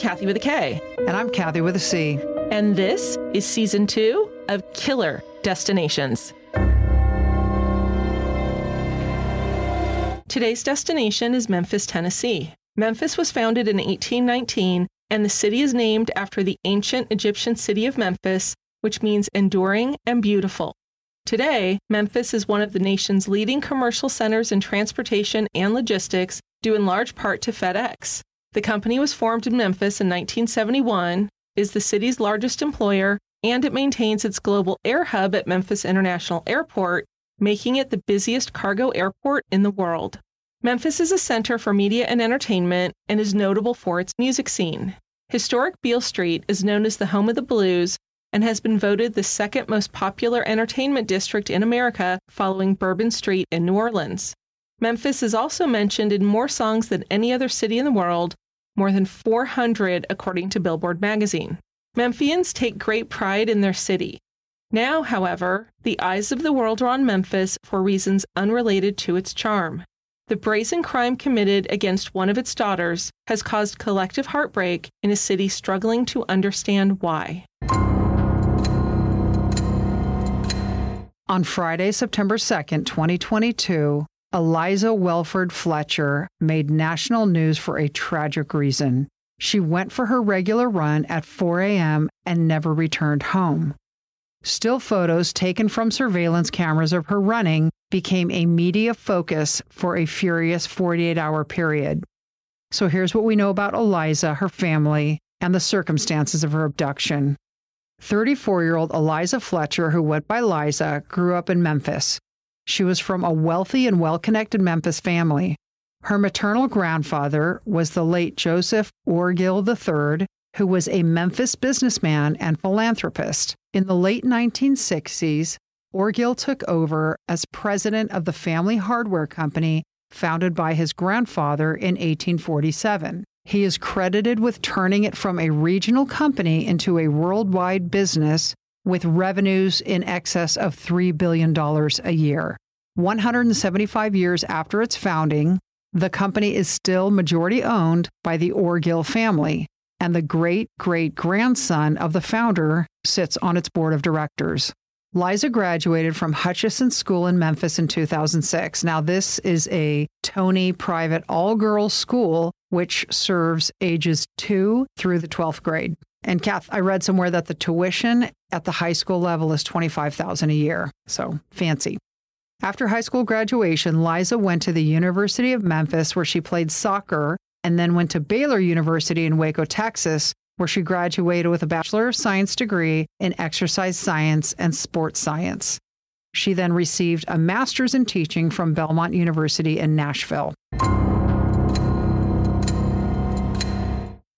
Kathy with a K. And I'm Kathy with a C. And this is season two of Killer Destinations. Today's destination is Memphis, Tennessee. Memphis was founded in 1819, and the city is named after the ancient Egyptian city of Memphis, which means enduring and beautiful. Today, Memphis is one of the nation's leading commercial centers in transportation and logistics, due in large part to FedEx. The company was formed in Memphis in 1971, is the city's largest employer, and it maintains its global air hub at Memphis International Airport, making it the busiest cargo airport in the world. Memphis is a center for media and entertainment and is notable for its music scene. Historic Beale Street is known as the home of the blues and has been voted the second most popular entertainment district in America following Bourbon Street in New Orleans. Memphis is also mentioned in more songs than any other city in the world, more than 400 according to Billboard magazine. Memphians take great pride in their city. Now, however, the eyes of the world are on Memphis for reasons unrelated to its charm. The brazen crime committed against one of its daughters has caused collective heartbreak in a city struggling to understand why. On Friday, September 2nd, 2022, Eliza Welford Fletcher made national news for a tragic reason. She went for her regular run at 4 a.m. and never returned home. Still photos taken from surveillance cameras of her running became a media focus for a furious 48 hour period. So here's what we know about Eliza, her family, and the circumstances of her abduction. 34 year old Eliza Fletcher, who went by Liza, grew up in Memphis. She was from a wealthy and well connected Memphis family. Her maternal grandfather was the late Joseph Orgill III, who was a Memphis businessman and philanthropist. In the late 1960s, Orgill took over as president of the family hardware company founded by his grandfather in 1847. He is credited with turning it from a regional company into a worldwide business with revenues in excess of $3 billion a year. 175 years after its founding, the company is still majority owned by the Orgill family, and the great great grandson of the founder sits on its board of directors. Liza graduated from Hutchinson School in Memphis in 2006. Now, this is a Tony private all girls school which serves ages 2 through the 12th grade. And Kath, I read somewhere that the tuition at the high school level is 25,000 a year. So, fancy. After high school graduation, Liza went to the University of Memphis where she played soccer and then went to Baylor University in Waco, Texas, where she graduated with a Bachelor of Science degree in exercise science and sports science. She then received a master's in teaching from Belmont University in Nashville.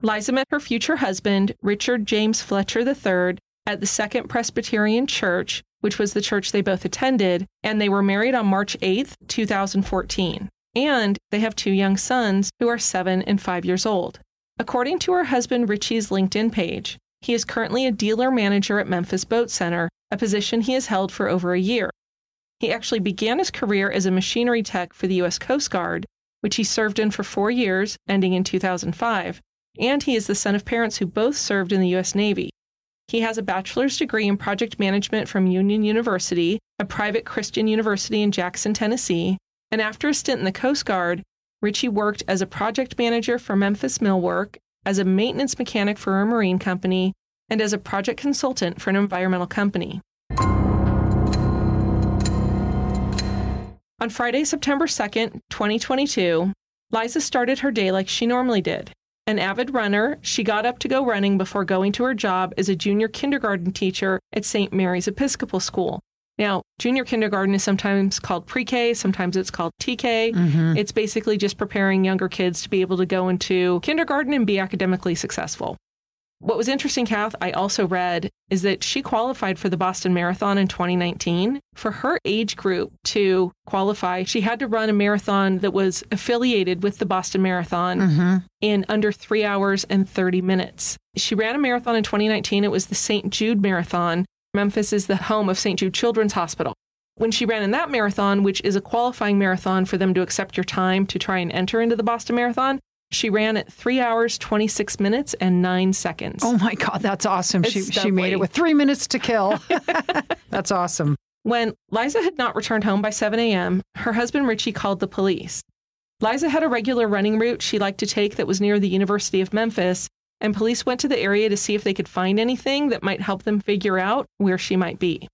Liza met her future husband, Richard James Fletcher III, at the Second Presbyterian Church, which was the church they both attended, and they were married on March 8, 2014. And they have two young sons who are seven and five years old. According to her husband Richie's LinkedIn page, he is currently a dealer manager at Memphis Boat Center, a position he has held for over a year. He actually began his career as a machinery tech for the U.S. Coast Guard, which he served in for four years, ending in 2005, and he is the son of parents who both served in the U.S. Navy. He has a bachelor's degree in project management from Union University, a private Christian university in Jackson, Tennessee, and after a stint in the Coast Guard, Richie worked as a project manager for Memphis Millwork, as a maintenance mechanic for a marine company, and as a project consultant for an environmental company. On Friday, September 2nd, 2022, Liza started her day like she normally did. An avid runner, she got up to go running before going to her job as a junior kindergarten teacher at St. Mary's Episcopal School. Now, junior kindergarten is sometimes called pre K, sometimes it's called TK. Mhm. It's basically just preparing younger kids to be able to go into kindergarten and be academically successful. What was interesting, Kath, I also read, is that she qualified for the Boston Marathon in 2019. For her age group to qualify, she had to run a marathon that was affiliated with the Boston Marathon Mhm. in under three hours and 30 minutes. She ran a marathon in 2019. It was the St. Jude Marathon. Memphis is the home of St. Jude Children's Hospital. When she ran in that marathon, which is a qualifying marathon for them to accept your time to try and enter into the Boston Marathon, she ran at three hours, 26 minutes, and nine seconds. Oh my God, that's awesome. She, she made it with three minutes to kill. that's awesome. When Liza had not returned home by 7 a.m., her husband Richie called the police. Liza had a regular running route she liked to take that was near the University of Memphis, and police went to the area to see if they could find anything that might help them figure out where she might be.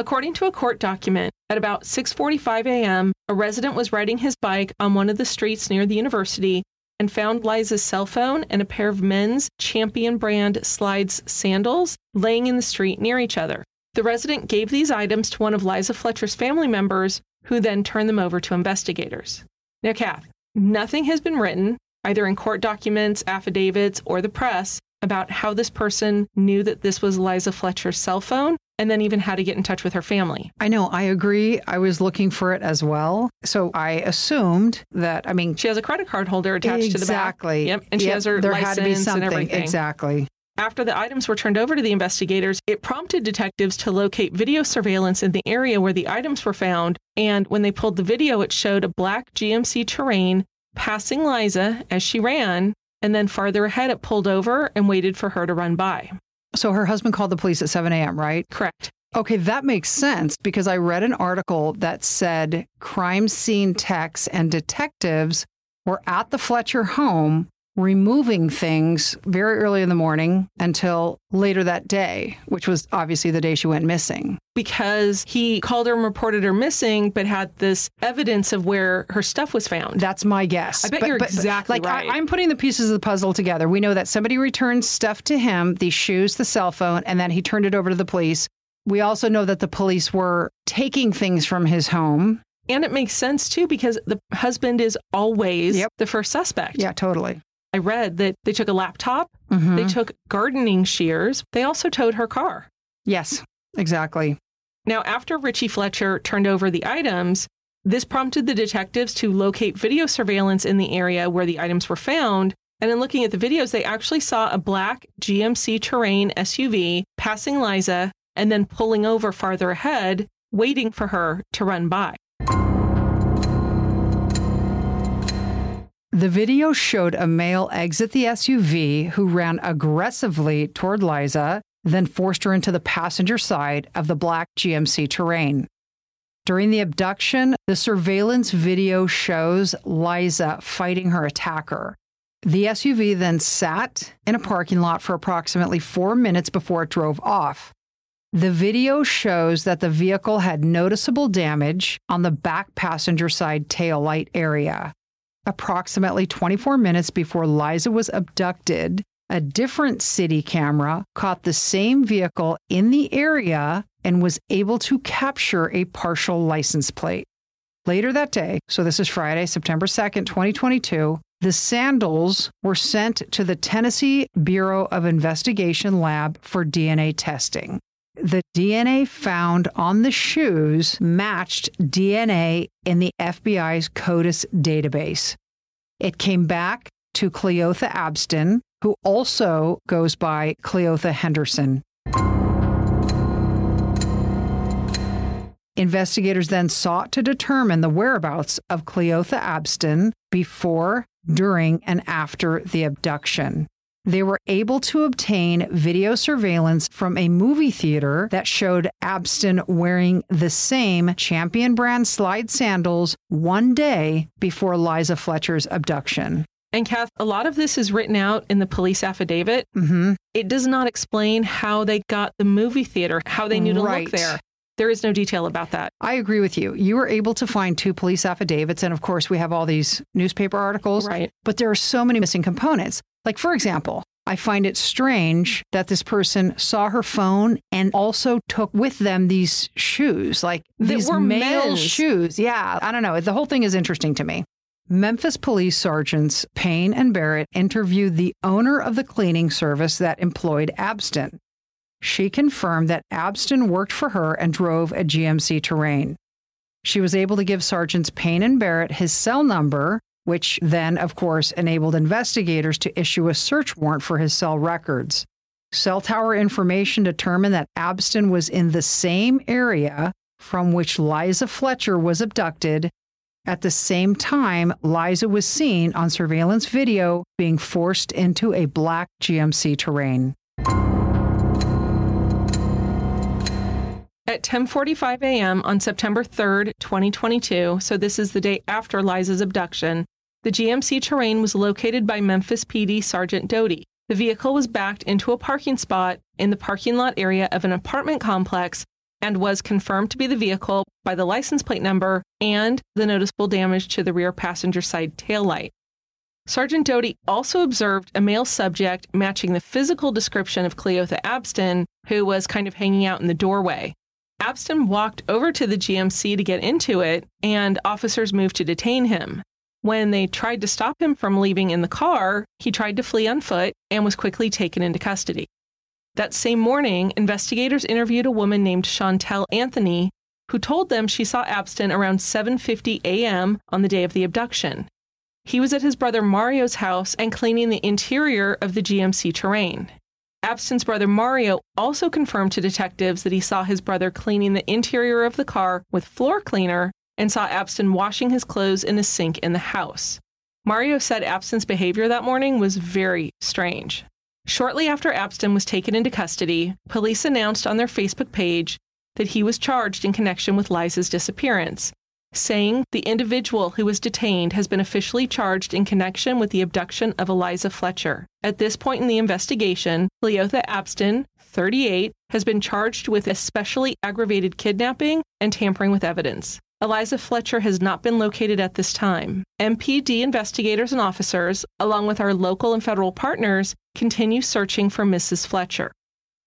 According to a court document, at about 6:45 a.m., a resident was riding his bike on one of the streets near the university and found Liza's cell phone and a pair of men's Champion brand slides sandals laying in the street near each other. The resident gave these items to one of Liza Fletcher's family members, who then turned them over to investigators. Now, Kath, nothing has been written, either in court documents, affidavits, or the press, about how this person knew that this was Liza Fletcher's cell phone and then even how to get in touch with her family. I know, I agree. I was looking for it as well. So I assumed that, I mean, She has a credit card holder attached to the back. exactly. Yep, and she Yep, has her there license had to be something. and everything. Exactly. After the items were turned over to the investigators, it prompted detectives to locate video surveillance in the area where the items were found. And when they pulled the video, it showed a black GMC terrain passing Liza as she ran. And then farther ahead, it pulled over and waited for her to run by. So her husband called the police at 7 a.m., right? Correct. Okay, that makes sense because I read an article that said crime scene techs and detectives were at the Fletcher home removing things very early in the morning until later that day, which was obviously the day she went missing. Because he called her and reported her missing, but had this evidence of where her stuff was found. That's my guess. I bet you're exactly like right. I, I'm putting the pieces of the puzzle together. We know that somebody returned stuff to him, these shoes, the cell phone, and then he turned it over to the police. We also know that the police were taking things from his home. And it makes sense too, because the husband is always Yep. the first suspect. Yeah, totally. I read that they took a laptop, Mhm. they took gardening shears, they also towed her car. Yes, exactly. Now, after Richie Fletcher turned over the items, this prompted the detectives to locate video surveillance in the area where the items were found. And in looking at the videos, they actually saw a black GMC Terrain SUV passing Liza and then pulling over farther ahead, waiting for her to run by. The video showed a male exit the SUV who ran aggressively toward Liza, then forced her into the passenger side of the black GMC terrain. During the abduction, the surveillance video shows Liza fighting her attacker. The SUV then sat in a parking lot for approximately four minutes before it drove off. The video shows that the vehicle had noticeable damage on the back passenger side tail light area. Approximately 24 minutes before Liza was abducted, a different city camera caught the same vehicle in the area and was able to capture a partial license plate. Later that day, so this is Friday, September 2nd, 2022, the sandals were sent to the Tennessee Bureau of Investigation lab for DNA testing. The DNA found on the shoes matched DNA in the FBI's CODIS database. It came back to Cleotha Abston, who also goes by Cleotha Henderson. Investigators then sought to determine the whereabouts of Cleotha Abston before, during, and after the abduction. They were able to obtain video surveillance from a movie theater that showed Abston wearing the same Champion brand slide sandals one day before Liza Fletcher's abduction. And Kath, a lot of this is written out in the police affidavit. hmm It does not explain how they got the movie theater, how they knew to Right. look there. There is no detail about that. I agree with you. You were able to find two police affidavits, and of course, we have all these newspaper articles. Right. But there are so many missing components. Like, for example, I find it strange that this person saw her phone and also took with them these shoes, like That these were male men's. shoes. Yeah, I don't know. The whole thing is interesting to me. Memphis police sergeants Payne and Barrett interviewed the owner of the cleaning service that employed Abston. She confirmed that Abston worked for her and drove a GMC Terrain. She was able to give Sergeants Payne and Barrett his cell number, which then, of course, enabled investigators to issue a search warrant for his cell records. Cell tower information determined that Abston was in the same area from which Liza Fletcher was abducted. At the same time, Liza was seen on surveillance video being forced into a black GMC terrain. At 10:45 a.m. on September 3rd, 2022, so this is the day after Liza's abduction, the GMC Terrain was located by Memphis PD Sergeant Doty. The vehicle was backed into a parking spot in the parking lot area of an apartment complex and was confirmed to be the vehicle by the license plate number and the noticeable damage to the rear passenger side taillight. Sergeant Doty also observed a male subject matching the physical description of Cleotha Abston, who was kind of hanging out in the doorway. Abston walked over to the GMC to get into it, and officers moved to detain him. When they tried to stop him from leaving in the car, he tried to flee on foot and was quickly taken into custody. That same morning, investigators interviewed a woman named Chantel Anthony, who told them she saw Abston around 7:50 a.m. on the day of the abduction. He was at his brother Mario's house and cleaning the interior of the GMC terrain. Abston's brother Mario also confirmed to detectives that he saw his brother cleaning the interior of the car with floor cleaner and saw Abston washing his clothes in a sink in the house. Mario said Abston's behavior that morning was very strange. Shortly after Abston was taken into custody, police announced on their Facebook page that he was charged in connection with Liza's disappearance, saying the individual who was detained has been officially charged in connection with the abduction of Eliza Fletcher. At this point in the investigation, Cleotha Abston, 38, has been charged with especially aggravated kidnapping and tampering with evidence. Eliza Fletcher has not been located at this time. MPD investigators and officers, along with our local and federal partners, continue searching for Mrs. Fletcher.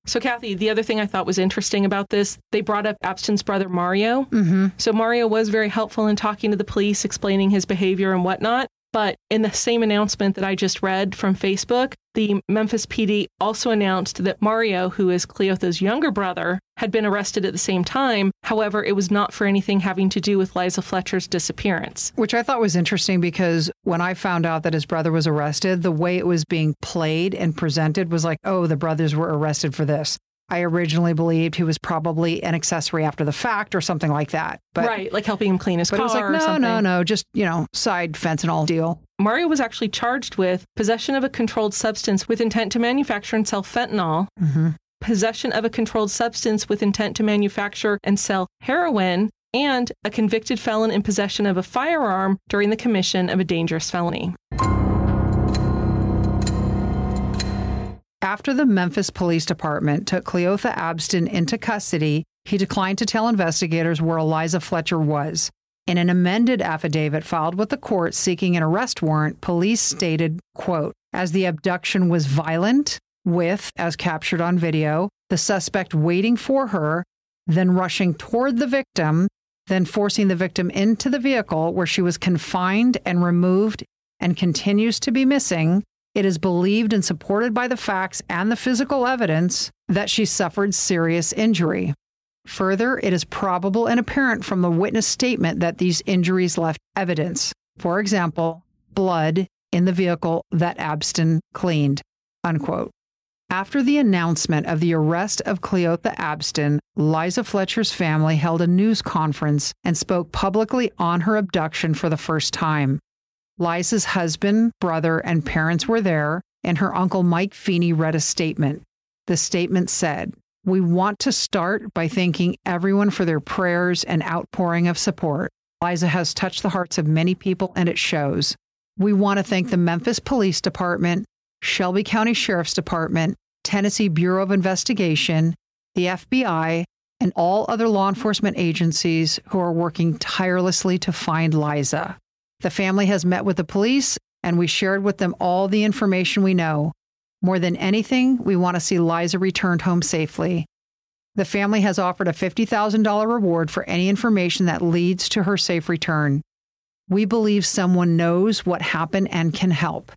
So, Kathy, the other thing I thought was interesting about this, they brought up Abston's brother Mario. Mm-hmm. So, Mario was very helpful in talking to the police, explaining his behavior and whatnot. But in the same announcement that I just read from Facebook, the Memphis PD also announced that Mario, who is Cleotha's younger brother, had been arrested at the same time. However, it was not for anything having to do with Liza Fletcher's disappearance. Which I thought was interesting because when I found out that his brother was arrested, the way it was being played and presented was like, oh, the brothers were arrested for this. I originally believed he was probably an accessory after the fact or something like that. But, right, like helping him clean his But car it was like, no, something. no, no, just, you know, side fence and all deal. Mario was actually charged with possession of a controlled substance with intent to manufacture and sell fentanyl, Mm-hmm. possession of a controlled substance with intent to manufacture and sell heroin, and a convicted felon in possession of a firearm during the commission of a dangerous felony. After the Memphis Police Department took Cleotha Abston into custody, he declined to tell investigators where Eliza Fletcher was. In an amended affidavit filed with the court seeking an arrest warrant, police stated, quote, as the abduction was violent, with, as captured on video, the suspect waiting for her, then rushing toward the victim, then forcing the victim into the vehicle where she was confined and removed and continues to be missing, it is believed and supported by the facts and the physical evidence that she suffered serious injury. Further, it is probable and apparent from the witness statement that these injuries left evidence. For example, blood in the vehicle that Abston cleaned. Unquote. After the announcement of the arrest of Cleotha Abston, Liza Fletcher's family held a news conference and spoke publicly on her abduction for the first time. Liza's husband, brother, and parents were there, and her uncle Mike Feeney read a statement. The statement said, We want to start by thanking everyone for their prayers and outpouring of support. Liza has touched the hearts of many people, and it shows. We want to thank the Memphis Police Department, Shelby County Sheriff's Department, Tennessee Bureau of Investigation, the FBI, and all other law enforcement agencies who are working tirelessly to find Liza. The family has met with the police, and we shared with them all the information we know. More than anything, we want to see Liza returned home safely. The family has offered a $50,000 reward for any information that leads to her safe return. We believe someone knows what happened and can help.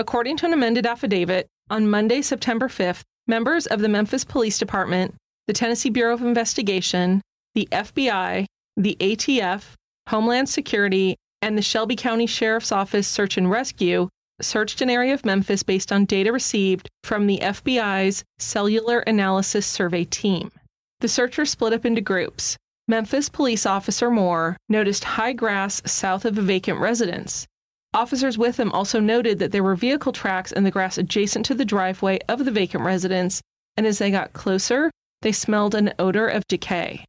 According to an amended affidavit, on Monday, September 5th, members of the Memphis Police Department, the Tennessee Bureau of Investigation, the FBI, the ATF, Homeland Security, and the Shelby County Sheriff's Office Search and Rescue searched an area of Memphis based on data received from the FBI's Cellular Analysis Survey team. The searchers split up into groups. Memphis police officer Moore noticed high grass south of a vacant residence. Officers with him also noted that there were vehicle tracks in the grass adjacent to the driveway of the vacant residence, and as they got closer, they smelled an odor of decay.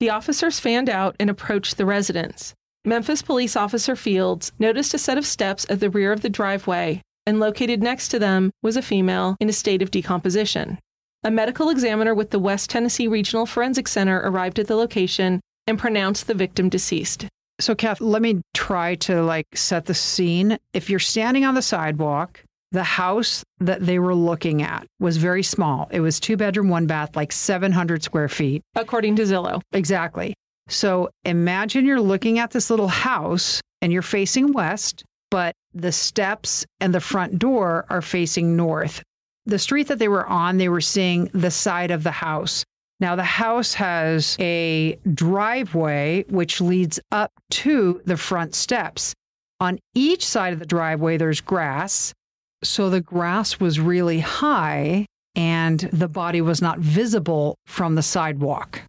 The officers fanned out and approached the residence. Memphis Police Officer Fields noticed a set of steps at the rear of the driveway, and located next to them was a female in a state of decomposition. A medical examiner with the West Tennessee Regional Forensic Center arrived at the location and pronounced the victim deceased. So, Kath, let me try to like set the scene. If you're standing on the sidewalk, the house that they were looking at was very small. It was two bedroom, one bath, like 700 square feet. According to Zillow. Exactly. So imagine you're looking at this little house and you're facing west, but the steps and the front door are facing north. The street that they were on, they were seeing the side of the house. Now, the house has a driveway which leads up to the front steps. On each side of the driveway, there's grass. So the grass was really high and the body was not visible from the sidewalk.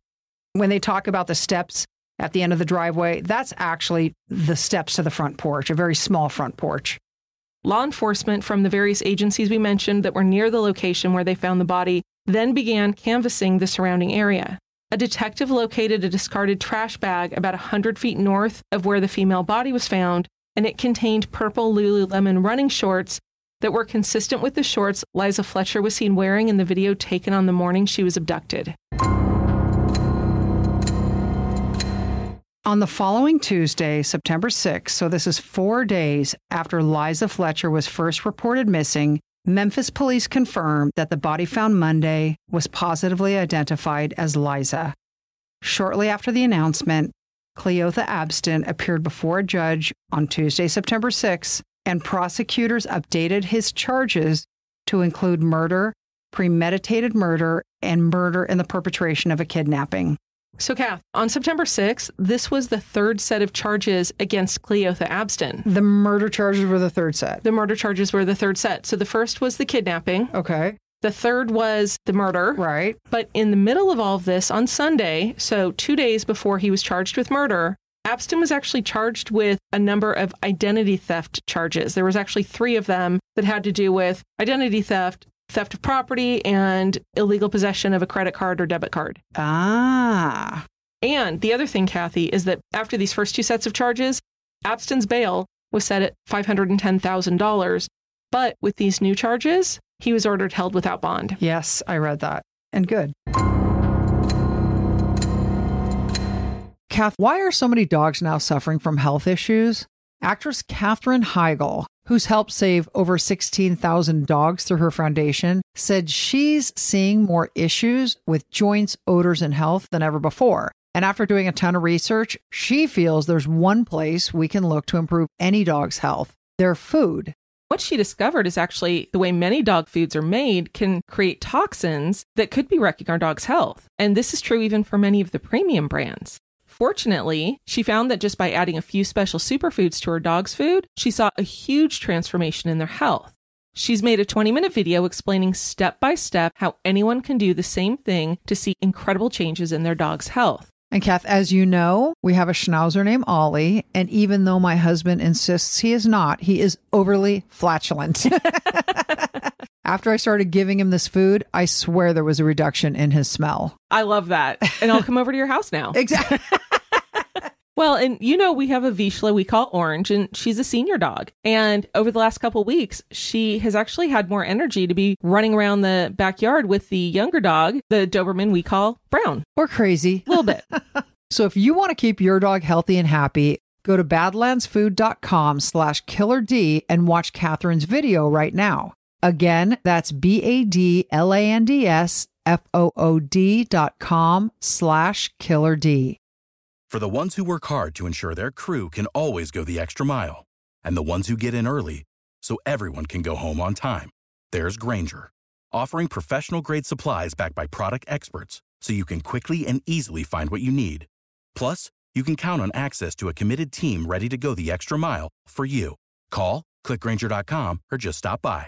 When they talk about the steps at the end of the driveway, that's actually the steps to the front porch, a very small front porch. Law enforcement from the various agencies we mentioned that were near the location where they found the body then began canvassing the surrounding area. A detective located a discarded trash bag about 100 feet north of where the female body was found, and it contained purple Lululemon running shorts that were consistent with the shorts Liza Fletcher was seen wearing in the video taken on the morning she was abducted. On the following Tuesday, September 6th, so this is four days after Liza Fletcher was first reported missing, Memphis police confirmed that the body found Monday was positively identified as Liza. Shortly after the announcement, Cleotha Abston appeared before a judge on Tuesday, September 6th, and prosecutors updated his charges to include murder, premeditated murder, and murder in the perpetration of a kidnapping. So, Kath, on September 6th, this was the third set of charges against Cleotha Abston. The murder charges were the third set. The murder charges were the third set. So, the first was the kidnapping. Okay. The third was the murder. Right. But in the middle of all of this, on Sunday, so two days before he was charged with murder, Abston was actually charged with a number of identity theft charges. There was actually three of them that had to do with identity theft, theft of property, and illegal possession of a credit card or debit card. Ah. And the other thing, Kathy, is that after these first two sets of charges, Abston's bail was set at $510,000. But with these new charges, he was ordered held without bond. Yes, I read that. And good. Kath, why are so many dogs now suffering from health issues? Actress Katherine Heigl, who's helped save over 16,000 dogs through her foundation, said she's seeing more issues with joints, odors, and health than ever before. And after doing a ton of research, she feels there's one place we can look to improve any dog's health their food. What she discovered is actually the way many dog foods are made can create toxins that could be wrecking our dog's health. And this is true even for many of the premium brands. Fortunately, she found that just by adding a few special superfoods to her dog's food, she saw a huge transformation in their health. She's made a 20 minute video explaining step by step how anyone can do the same thing to see incredible changes in their dog's health. And Kath, as you know, we have a schnauzer named Ollie. And even though my husband insists he is not, he is overly flatulent. After I started giving him this food, I swear there was a reduction in his smell. I love that. And I'll come over to your house now. Exactly. Well, and you know, we have a Vizsla we call Orange, and she's a senior dog. And over the last couple weeks, she has actually had more energy to be running around the backyard with the younger dog, the Doberman we call Brown. or crazy. A little bit. So if you want to keep your dog healthy and happy, Go to badlandsfood.com slash killer D and watch Katherine's video right now. Again, that's B-A-D-L-A-N-D-S F-O-O-D dot com slash killer D. For the ones who work hard to ensure their crew can always go the extra mile, and the ones who get in early so everyone can go home on time, there's Grainger, offering professional-grade supplies backed by product experts so you can quickly and easily find what you need. Plus, you can count on access to a committed team ready to go the extra mile for you. Call, click clickgranger.com, or just stop by.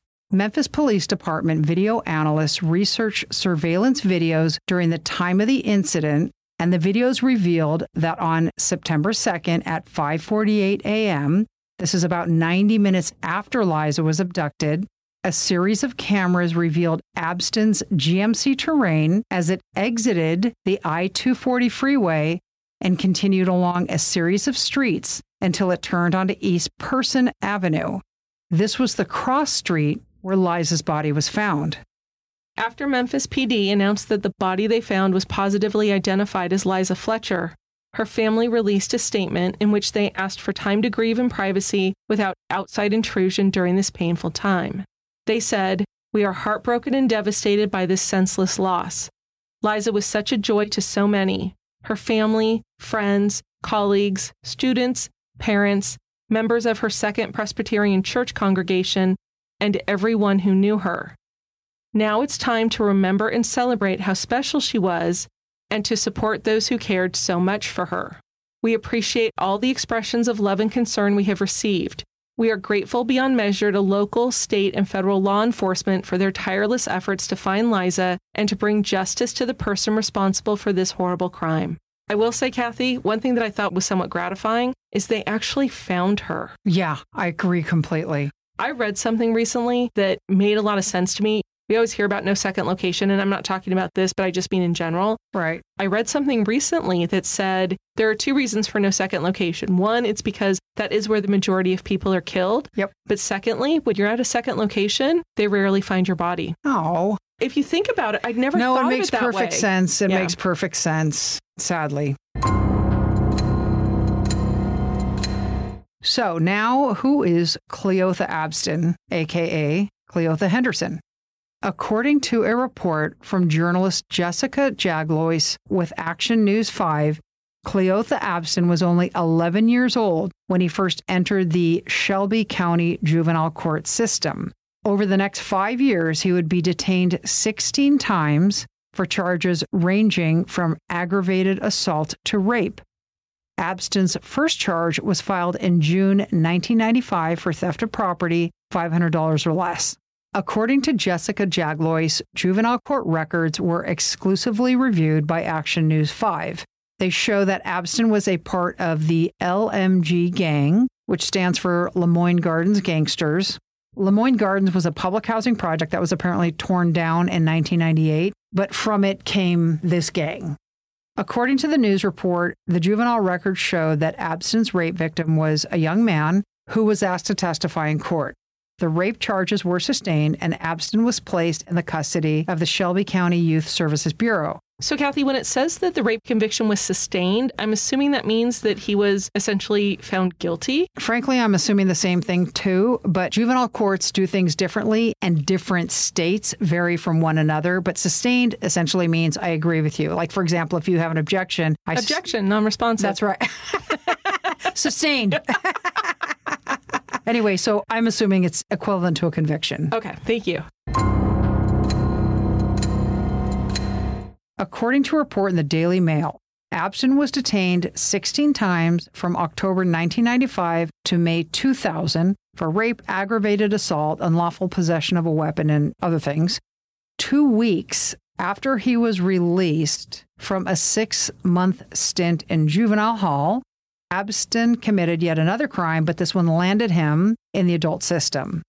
Memphis Police Department video analysts researched surveillance videos during the time of the incident, and the videos revealed that on September 2nd at 5:48 a.m., this is about 90 minutes after Liza was abducted, a series of cameras revealed Abston's GMC terrain as it exited the I-240 freeway and continued along a series of streets until it turned onto East Person Avenue. This was the cross street where Liza's body was found. After Memphis PD announced that the body they found was positively identified as Liza Fletcher, her family released a statement in which they asked for time to grieve in privacy without outside intrusion during this painful time. They said, We are heartbroken and devastated by this senseless loss. Liza was such a joy to so many her family, friends, colleagues, students, parents, members of her Second Presbyterian Church congregation, and everyone who knew her. Now it's time to remember and celebrate how special she was and to support those who cared so much for her. We appreciate all the expressions of love and concern we have received. We are grateful beyond measure to local, state, and federal law enforcement for their tireless efforts to find Liza and to bring justice to the person responsible for this horrible crime. I will say, Kathy, one thing that I thought was somewhat gratifying is they actually found her. Yeah, I agree completely. I read something recently that made a lot of sense to me. We always hear about no second location, and I'm not talking about this, but I just mean in general. Right. I read something recently that said there are two reasons for no second location. One, it's because that is where the majority of people are killed. Yep. But secondly, when you're at a second location, they rarely find your body. Oh. If you think about it, I'd never no, it makes it perfect way. sense. It Yeah. makes perfect sense, sadly. So now, who is Cleotha Abston, aka Cleotha Henderson? According to a report from journalist Jessica Jaglois with Action News 5, Cleotha Abston was only 11 years old when he first entered the Shelby County Juvenile Court system. Over the next five years, he would be detained 16 times for charges ranging from aggravated assault to rape. Abston's first charge was filed in June 1995 for theft of property, $500 or less. According to Jessica Jaglois, juvenile court records were exclusively reviewed by Action News 5. They show that Abston was a part of the LMG gang, which stands for Lemoyne Gardens Gangsters. Lemoyne Gardens was a public housing project that was apparently torn down in 1998, but from it came this gang. According to the news report, the juvenile records showed that Abston's rape victim was a young man who was asked to testify in court. The rape charges were sustained, and Abston was placed in the custody of the Shelby County Youth Services Bureau. So, Kathy, when it says that the rape conviction was sustained, I'm assuming that means that he was essentially found guilty. Frankly, I'm assuming the same thing too, but juvenile courts do things differently and different states vary from one another. But sustained essentially means I agree with you. Like, for example, if you have an objection, I s- Objection, non responsive. That's right. sustained. anyway, so I'm assuming it's equivalent to a conviction. Okay, thank you. According to a report in the Daily Mail, Abston was detained 16 times from October 1995 to May 2000 for rape, aggravated assault, unlawful possession of a weapon, and other things. Two weeks after he was released from a six month stint in juvenile hall, Abston committed yet another crime, but this one landed him in the adult system.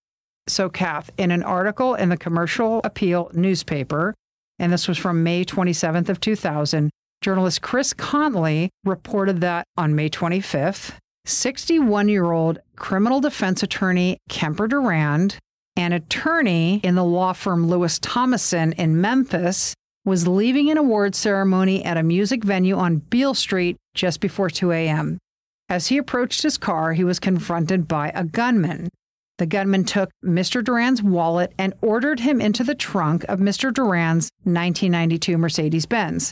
So, Kath, in an article in the Commercial Appeal newspaper, and this was from May 27th of 2000, journalist Chris Conley reported that on May 25th, 61-year-old criminal defense attorney Kemper Durand, an attorney in the law firm Lewis Thomason in Memphis, was leaving an award ceremony at a music venue on Beale Street just before 2 a.m. As he approached his car, he was confronted by a gunman. The gunman took Mr. Durand's wallet and ordered him into the trunk of Mr. Durand's 1992 Mercedes Benz.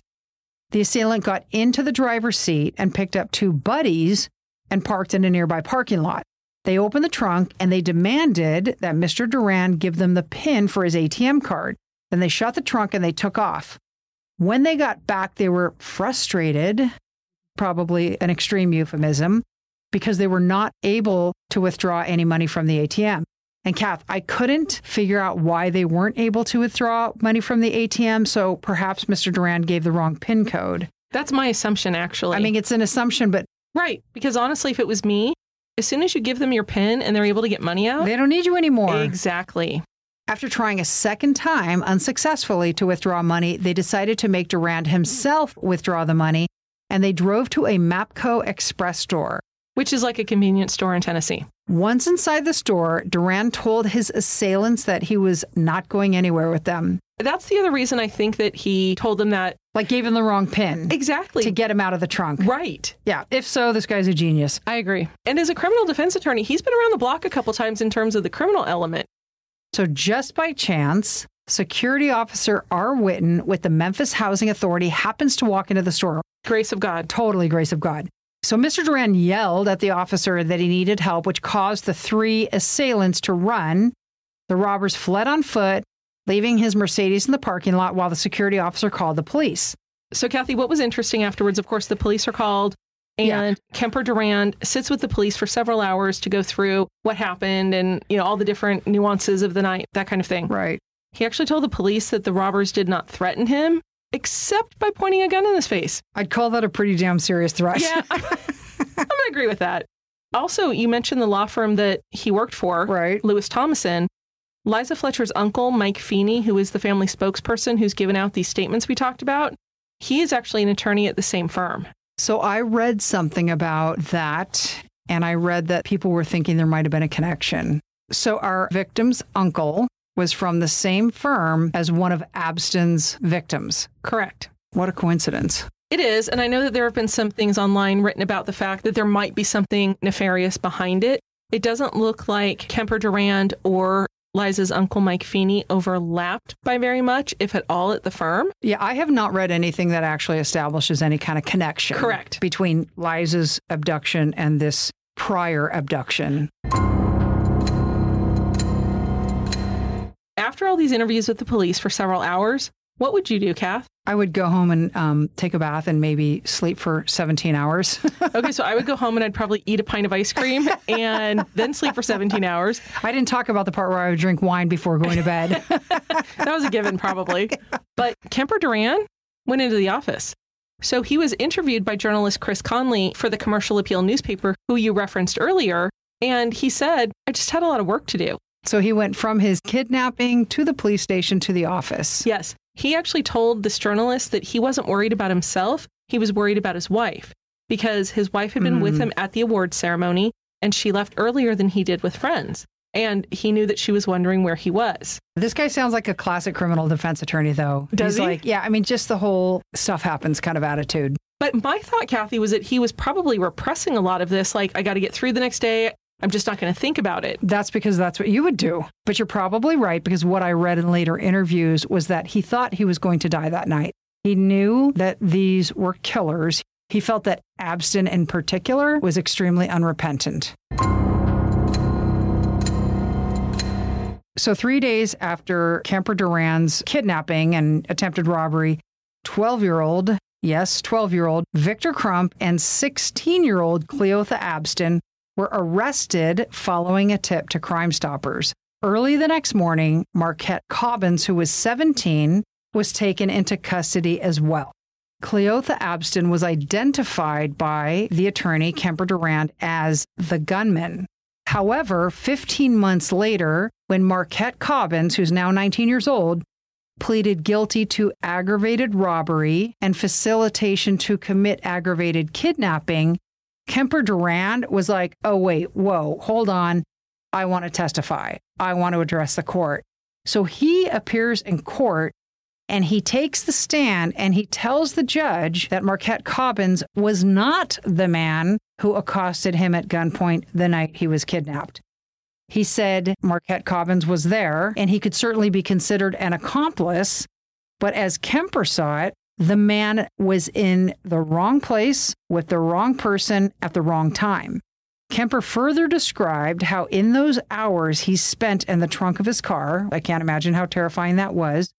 The assailant got into the driver's seat and picked up two buddies and parked in a nearby parking lot. They opened the trunk and they demanded that Mr. Durand give them the PIN for his ATM card. Then they shut the trunk and they took off. When they got back, they were frustrated, probably an extreme euphemism, because they were not able to withdraw any money from the ATM. And Kath, I couldn't figure out why they weren't able to withdraw money from the ATM, so perhaps Mr. Durand gave the wrong PIN code. That's my assumption, actually. I mean, it's an assumption, but right. Because honestly, if it was me, as soon as you give them your PIN and they're able to get money out, they don't need you anymore. exactly. After trying a second time unsuccessfully to withdraw money, they decided to make Durand himself withdraw the money, and they drove to a Mapco Express store. Which is like a convenience store in Tennessee. Once inside the store, Durand told his assailants that he was not going anywhere with them, That's the other reason I think that he told them that. like gave him the wrong pin Exactly. to get him out of the trunk. right. Yeah, if so, this guy's a genius. I agree. And as a criminal defense attorney, he's been around the block a couple times in terms of the criminal element. So, just by chance, security officer R. Witten with the Memphis Housing Authority happens to walk into the store. Grace of God. Totally grace of God. So, Mr. Durand yelled at the officer that he needed help, which caused the three assailants to run. The robbers fled on foot, leaving his Mercedes in the parking lot while the security officer called the police. So, Kathy, what was interesting afterwards, of course, the police are called, and Yeah. Kemper Durand sits with the police for several hours to go through what happened and you know all the different nuances of the night, that kind of thing. Right. He actually told the police that the robbers did not threaten him, except by pointing a gun in his face. I'd call that a pretty damn serious threat. Yeah, I'm, I'm gonna agree with that. Also, you mentioned the law firm that he worked for, Right. Lewis Thomason. Liza Fletcher's uncle, Mike Feeney, who is the family spokesperson who's given out these statements we talked about, he is actually an attorney at the same firm. So I read something about that, and I read that people were thinking there might have been a connection. So our victim's uncle was from the same firm as one of Abston's victims. Correct. What a coincidence. It is. And I know that there have been some things online written about the fact that there might be something nefarious behind it. It doesn't look like Kemper Durand or Liza's uncle Mike Feeney overlapped by very much, if at all, at the firm. Yeah, I have not read anything that actually establishes any kind of connection. Correct. Between Liza's abduction and this prior abduction. After all these interviews with the police for several hours, what would you do, Kath? I would go home and um, take a bath and maybe sleep for 17 hours. Okay, so I would go home and I'd probably eat a pint of ice cream and then sleep for 17 hours. I didn't talk about the part where I would drink wine before going to bed. That was a given, probably. But Kemper Durand went into the office. So he was interviewed by journalist Chris Conley for the Commercial Appeal newspaper, who you referenced earlier. And he said, I just had a lot of work to do. So he went from his kidnapping to the police station to the office. Yes. He actually told this journalist that he wasn't worried about himself. He was worried about his wife because his wife had been with hmm. him at the awards ceremony and she left earlier than he did with friends. and he knew that she was wondering where he was. This guy sounds like a classic criminal defense attorney, though. Does He's he? like, yeah, I mean, just the whole stuff happens kind of attitude. But my thought, Kathy, was that he was probably repressing a lot of this. Like, I got to get through the next day. I'm just not going to think about it. That's because that's what you would do. But you're probably right because what I read in later interviews was that he thought he was going to die that night. He knew that these were killers. He felt that Abston in particular was extremely unrepentant. So, three days after Kemper Durand's kidnapping and attempted robbery, 12 year old, yes, 12 year old Victor Crump and 16 year old Cleotha Abston were arrested following a tip to Crime Stoppers. Early the next morning, Marquette Cobbins, who was 17, was taken into custody as well. Cleotha Abston was identified by the attorney Kemper Durand as the gunman. However, 15 months later, when Marquette Cobbins, who's now 19 years old, pleaded guilty to aggravated robbery and facilitation to commit aggravated kidnapping, Kemper Durand was like, oh, wait, whoa, hold on. I want to testify. I want to address the court. So he appears in court and he takes the stand and he tells the judge that Marquette Cobbins was not the man who accosted him at gunpoint the night he was kidnapped. He said Marquette Cobbins was there and he could certainly be considered an accomplice, but as Kemper saw it, the man was in the wrong place with the wrong person at the wrong time. Kemper further described how, in those hours he spent in the trunk of his car, I can't imagine how terrifying that was,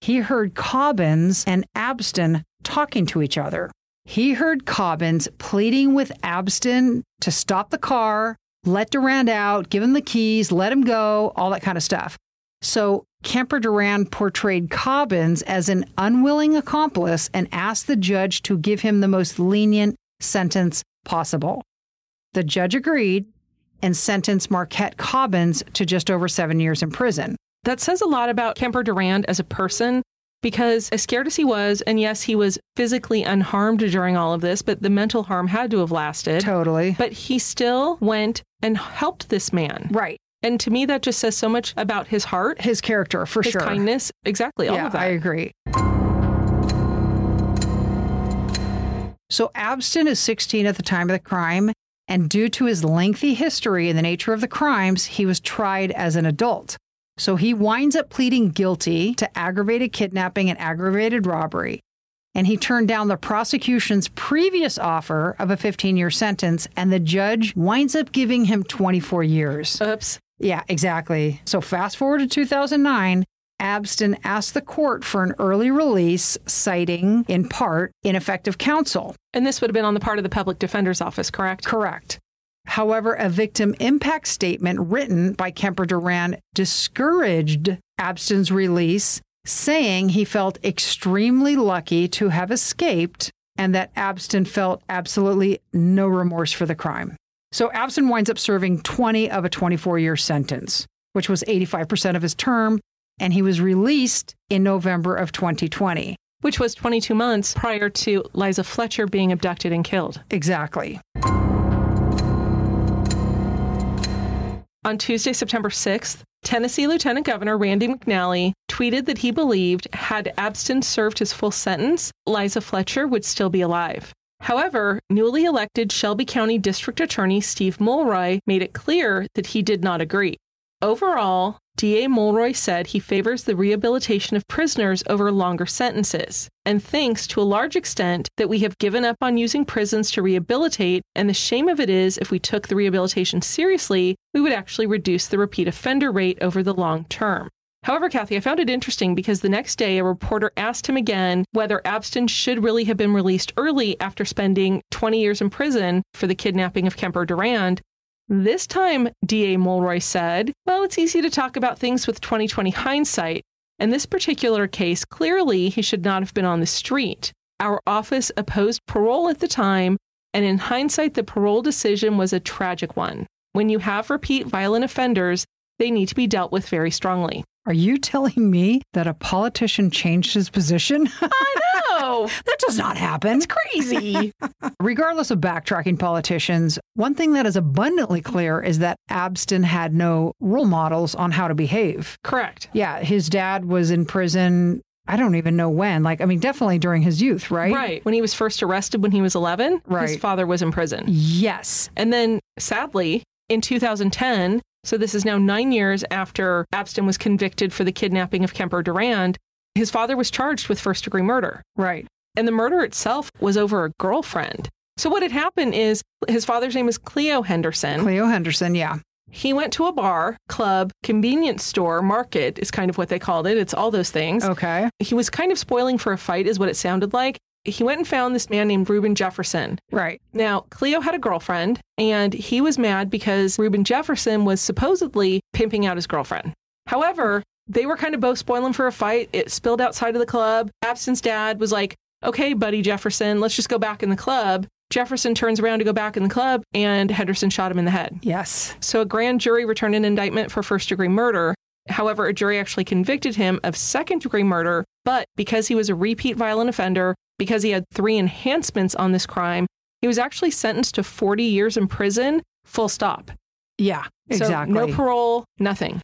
he heard Cobbins and Abston talking to each other. He heard Cobbins pleading with Abston to stop the car, let Durand out, give him the keys, let him go, all that kind of stuff. So Kemper Durand portrayed Cobbins as an unwilling accomplice and asked the judge to give him the most lenient sentence possible. The judge agreed and sentenced Marquette Cobbins to just over seven years in prison. That says a lot about Kemper Durand as a person because as scared as he was, and yes, he was physically unharmed during all of this, but the mental harm had to have lasted. Totally. But he still went and helped this man. Right. And to me, that just says so much about his heart, His character, for sure. his sure. kindness. Exactly. All yeah, of that. I agree. So Abston is 16 at the time of the crime, and due to his lengthy history and the nature of the crimes, he was tried as an adult. So he winds up pleading guilty to aggravated kidnapping and aggravated robbery. And he turned down the prosecution's previous offer of a 15 year sentence, and the judge winds up giving him 24 years. Oops. Yeah, exactly. So fast forward to 2009, Abston asked the court for an early release, citing, in part, ineffective counsel. And this would have been on the part of the public defender's office, correct? Correct. However, a victim impact statement written by Kemper Durand discouraged Abston's release, saying he felt extremely lucky to have escaped and that Abston felt absolutely no remorse for the crime. So Abston winds up serving 20 of a 24 year sentence, which was 85% of his term, and he was released in November of 2020. Which was 22 months prior to Liza Fletcher being abducted and killed. Exactly. On Tuesday, September 6th, Tennessee Lieutenant Governor Randy McNally tweeted that he believed had Abston served his full sentence, Liza Fletcher would still be alive. However, newly elected Shelby County District Attorney Steve Mulroy made it clear that he did not agree. Overall, DA Mulroy said he favors the rehabilitation of prisoners over longer sentences and thinks to a large extent that we have given up on using prisons to rehabilitate, and the shame of it is if we took the rehabilitation seriously, we would actually reduce the repeat offender rate over the long term. However, Kathy, I found it interesting because the next day a reporter asked him again whether Abston should really have been released early after spending 20 years in prison for the kidnapping of Kemper Durand. This time, DA Mulroy said, Well, it's easy to talk about things with 2020 hindsight. In this particular case, clearly he should not have been on the street. Our office opposed parole at the time, and in hindsight, the parole decision was a tragic one. When you have repeat violent offenders, they need to be dealt with very strongly. Are you telling me that a politician changed his position? I know. That does not happen. it's crazy. Regardless of backtracking politicians, one thing that is abundantly clear is that Abston had no role models on how to behave. Correct. Yeah, his dad was in prison. I don't even know when. Like, I mean, definitely during his youth, right? Right. When he was first arrested when he was 11, his father was in prison. Yes. And then sadly, in 2010, so this is now nine years after Abston was convicted for the kidnapping of Kemper Durand, his father was charged with first degree murder. Right. And the murder itself was over a girlfriend. So what had happened is his father's name is Cleo Henderson. Cleo Henderson. Yeah. He went to a bar, club, convenience store, market is kind of what they called it. It's all those things. Okay. He was kind of spoiling for a fight, is what it sounded like. He went and found this man named Reuben Jefferson. Right. Now, Cleo had a girlfriend, and he was mad because Reuben Jefferson was supposedly pimping out his girlfriend. However, they were kind of both spoiling for a fight. It spilled outside of the club. Abston's dad was like, okay, buddy Jefferson, let's just go back in the club. Jefferson turns around to go back in the club, and Henderson shot him in the head. Yes. So a grand jury returned an indictment for first degree murder. However, a jury actually convicted him of second degree murder, but because he was a repeat violent offender, because he had three enhancements on this crime, he was actually sentenced to 40 years in prison, full stop. Yeah. So Exactly. no parole, nothing.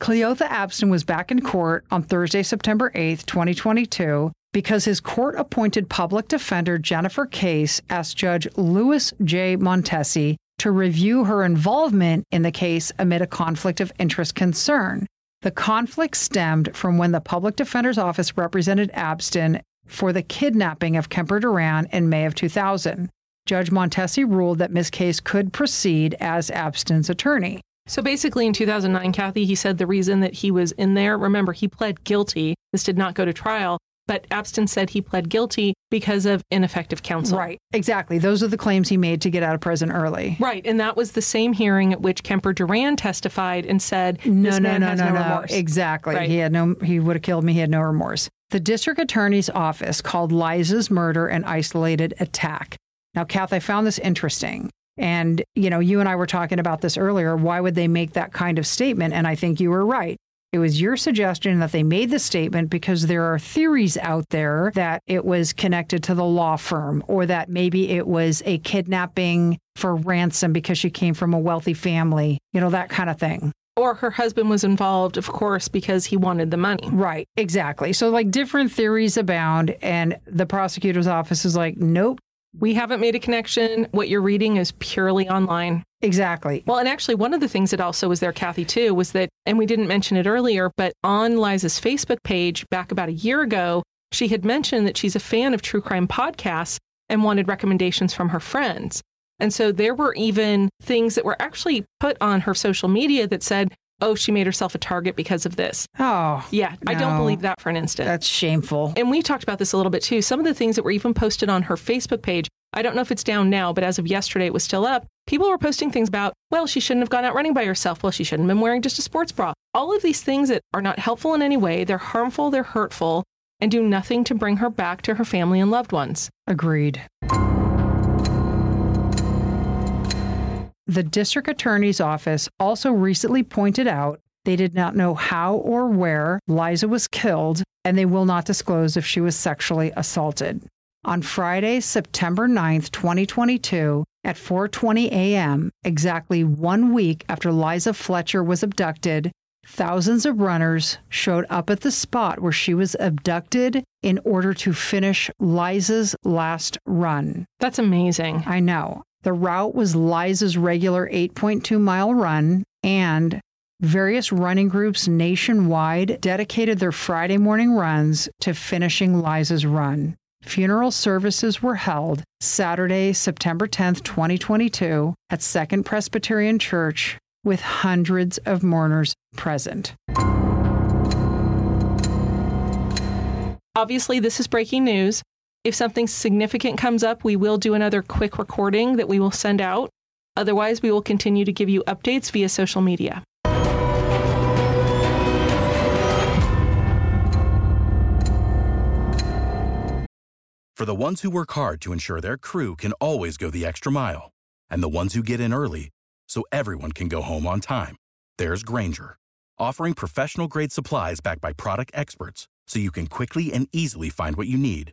Cleotha Abston was back in court on Thursday, September 8th, 2022, because his court appointed public defender Jennifer Case asked Judge Louis J. Montesi to review her involvement in the case amid a conflict of interest concern. The conflict stemmed from when the public defender's office represented Abston for the kidnapping of Kemper Durand in May of 2000. Judge Montesi ruled that Ms. Case could proceed as Abston's attorney. So basically, in 2009, Kathy, he said the reason that he was in there, remember, he pled guilty. This did not go to trial, but Abston said he pled guilty because of ineffective counsel. Right. Exactly. Those are the claims he made to get out of prison early. Right. And that was the same hearing at which Kemper Durand testified and said, No, no, man no, has no, no, no. remorse. Exactly. Right. He had no he would have killed me. He had no remorse. The district attorney's office called Liza's murder an isolated attack. Now, Kath, I found this interesting. And, you know, you and I were talking about this earlier. Why would they make that kind of statement? And I think you were right. It was your suggestion that they made the statement because there are theories out there that it was connected to the law firm or that maybe it was a kidnapping for ransom because she came from a wealthy family, you know, that kind of thing. Or her husband was involved, of course, because he wanted the money. Right, exactly. So, like, different theories abound, and the prosecutor's office is like, nope, We haven't made a connection. What you're reading is purely online. exactly. Well, and actually, one of the things that also was there, Kathy, too, was that, and we didn't mention it earlier, but on Liza's Facebook page back about a year ago, she had mentioned that she's a fan of true crime podcasts and wanted recommendations from her friends. And so there were even things that were actually put on her social media that said, oh, she made herself a target because of this. Oh, Yeah, I don't believe that for an instant. that's shameful. and we talked about this a little bit too. Some of the things that were even posted on her Facebook page, I don't know if it's down now, but as of yesterday, it was still up. People were posting things about, well, she shouldn't have gone out running by herself. Well, she shouldn't have been wearing just a sports bra. All of these things that are not helpful in any way, they're harmful, they're hurtful, and do nothing to bring her back to her family and loved ones. Agreed. The district attorney's office also recently pointed out they did not know how or where Liza was killed, and they will not disclose if she was sexually assaulted. On Friday, September 9th, 2022, at 4:20 a.m., exactly 1 week after Liza Fletcher was abducted, thousands of runners showed up at the spot where she was abducted in order to finish Liza's last run. That's amazing. I know. The route was Liza's regular 8.2 mile run, and various running groups nationwide dedicated their Friday morning runs to finishing Liza's run. Funeral services were held Saturday, September 10th, 2022, at Second Presbyterian Church with hundreds of mourners present. Obviously, this is breaking news. If something significant comes up, we will do another quick recording that we will send out. Otherwise, we will continue to give you updates via social media. For the ones who work hard to ensure their crew can always go the extra mile, and the ones who get in early so everyone can go home on time, there's Grainger, offering professional grade supplies backed by product experts so you can quickly and easily find what you need.